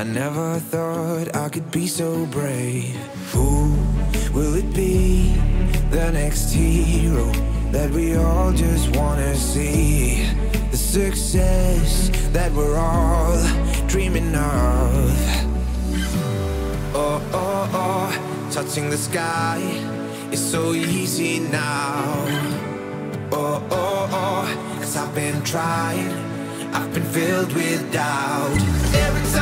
I never thought I could be so brave. Who will it be? The next hero that we all just wanna see. The success that we're all dreaming of. Oh, oh, oh, touching the sky is so easy now. Oh, oh, oh, cause I've been trying, I've been filled with doubt. Every time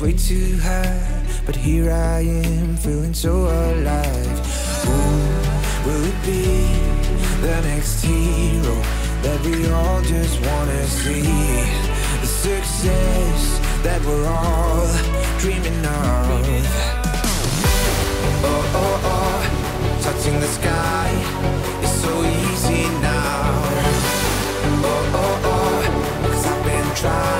way too high, but here I am feeling so alive. Who will it be? The next hero that we all just wanna see. The success that we're all dreaming of. Oh, oh, oh, touching the sky is so easy now. I've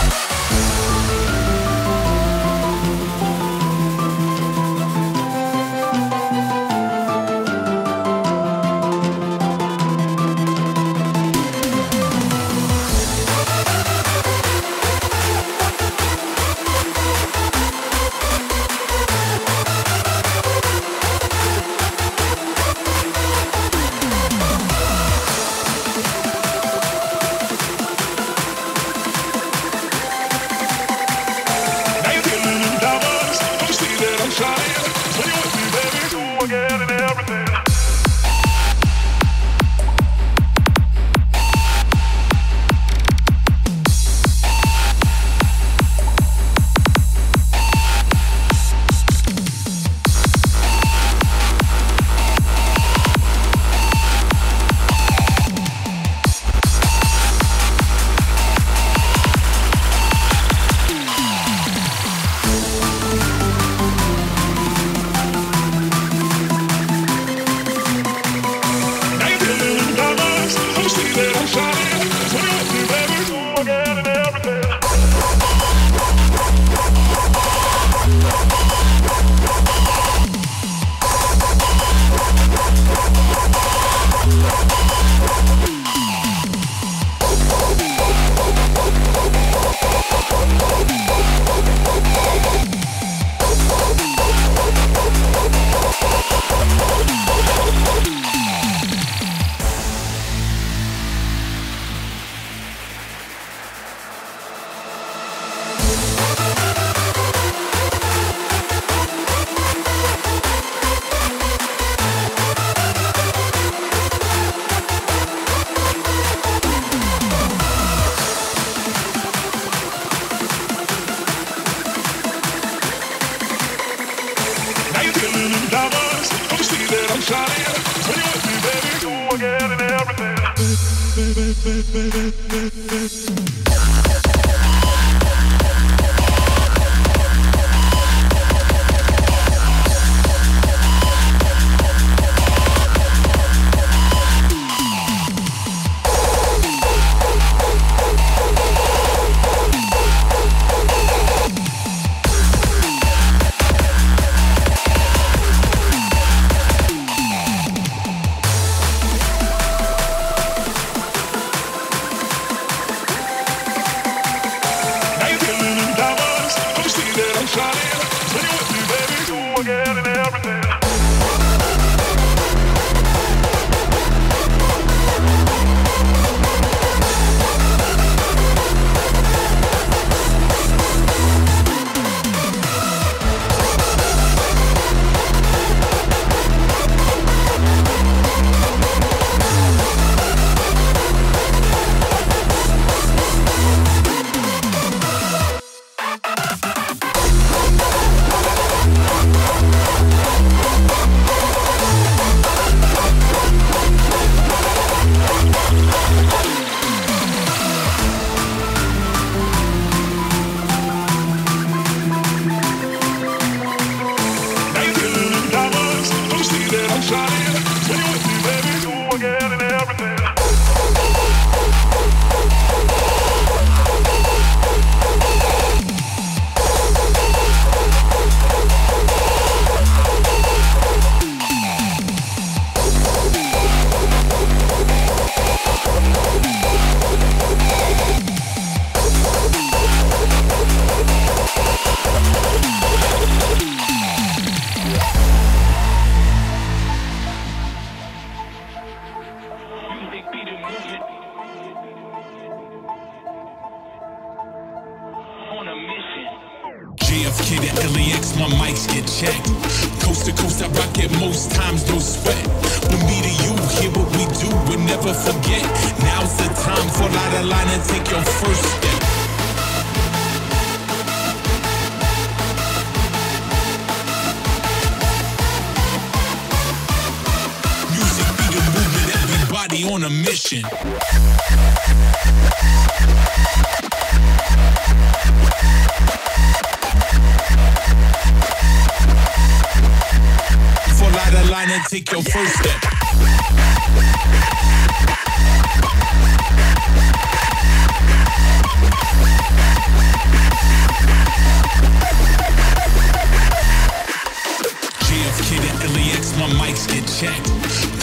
Thank get checked. Coast to coast, I rock it most times, no sweat. When me to you, hear what we do, we'll never forget. Now's the time, fall out of line and take your first step. Music be the movement, everybody on a mission. Line and take your first step. JFK to LAX, my mics get checked.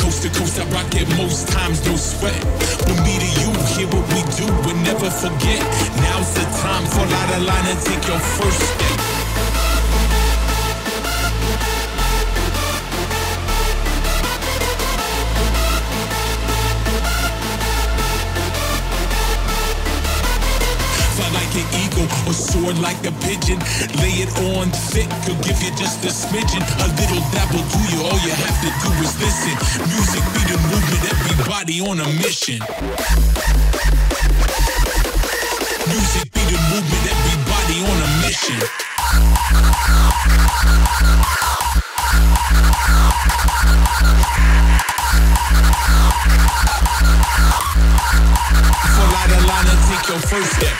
Coast to coast, I rock it most times, no sweat. From me to you, hear what we do, and never forget. Now's the time, fall out of line and take your first step. Like a pigeon. Lay it on thick, could give you just a smidgen. A little dabble do you, all you have to do is listen. Music be the movement, everybody on a mission. Music be the movement, everybody on a mission. Fall out of line and take your first step. Music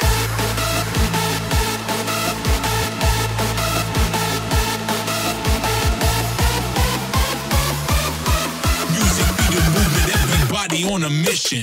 be the movement, everybody on a mission.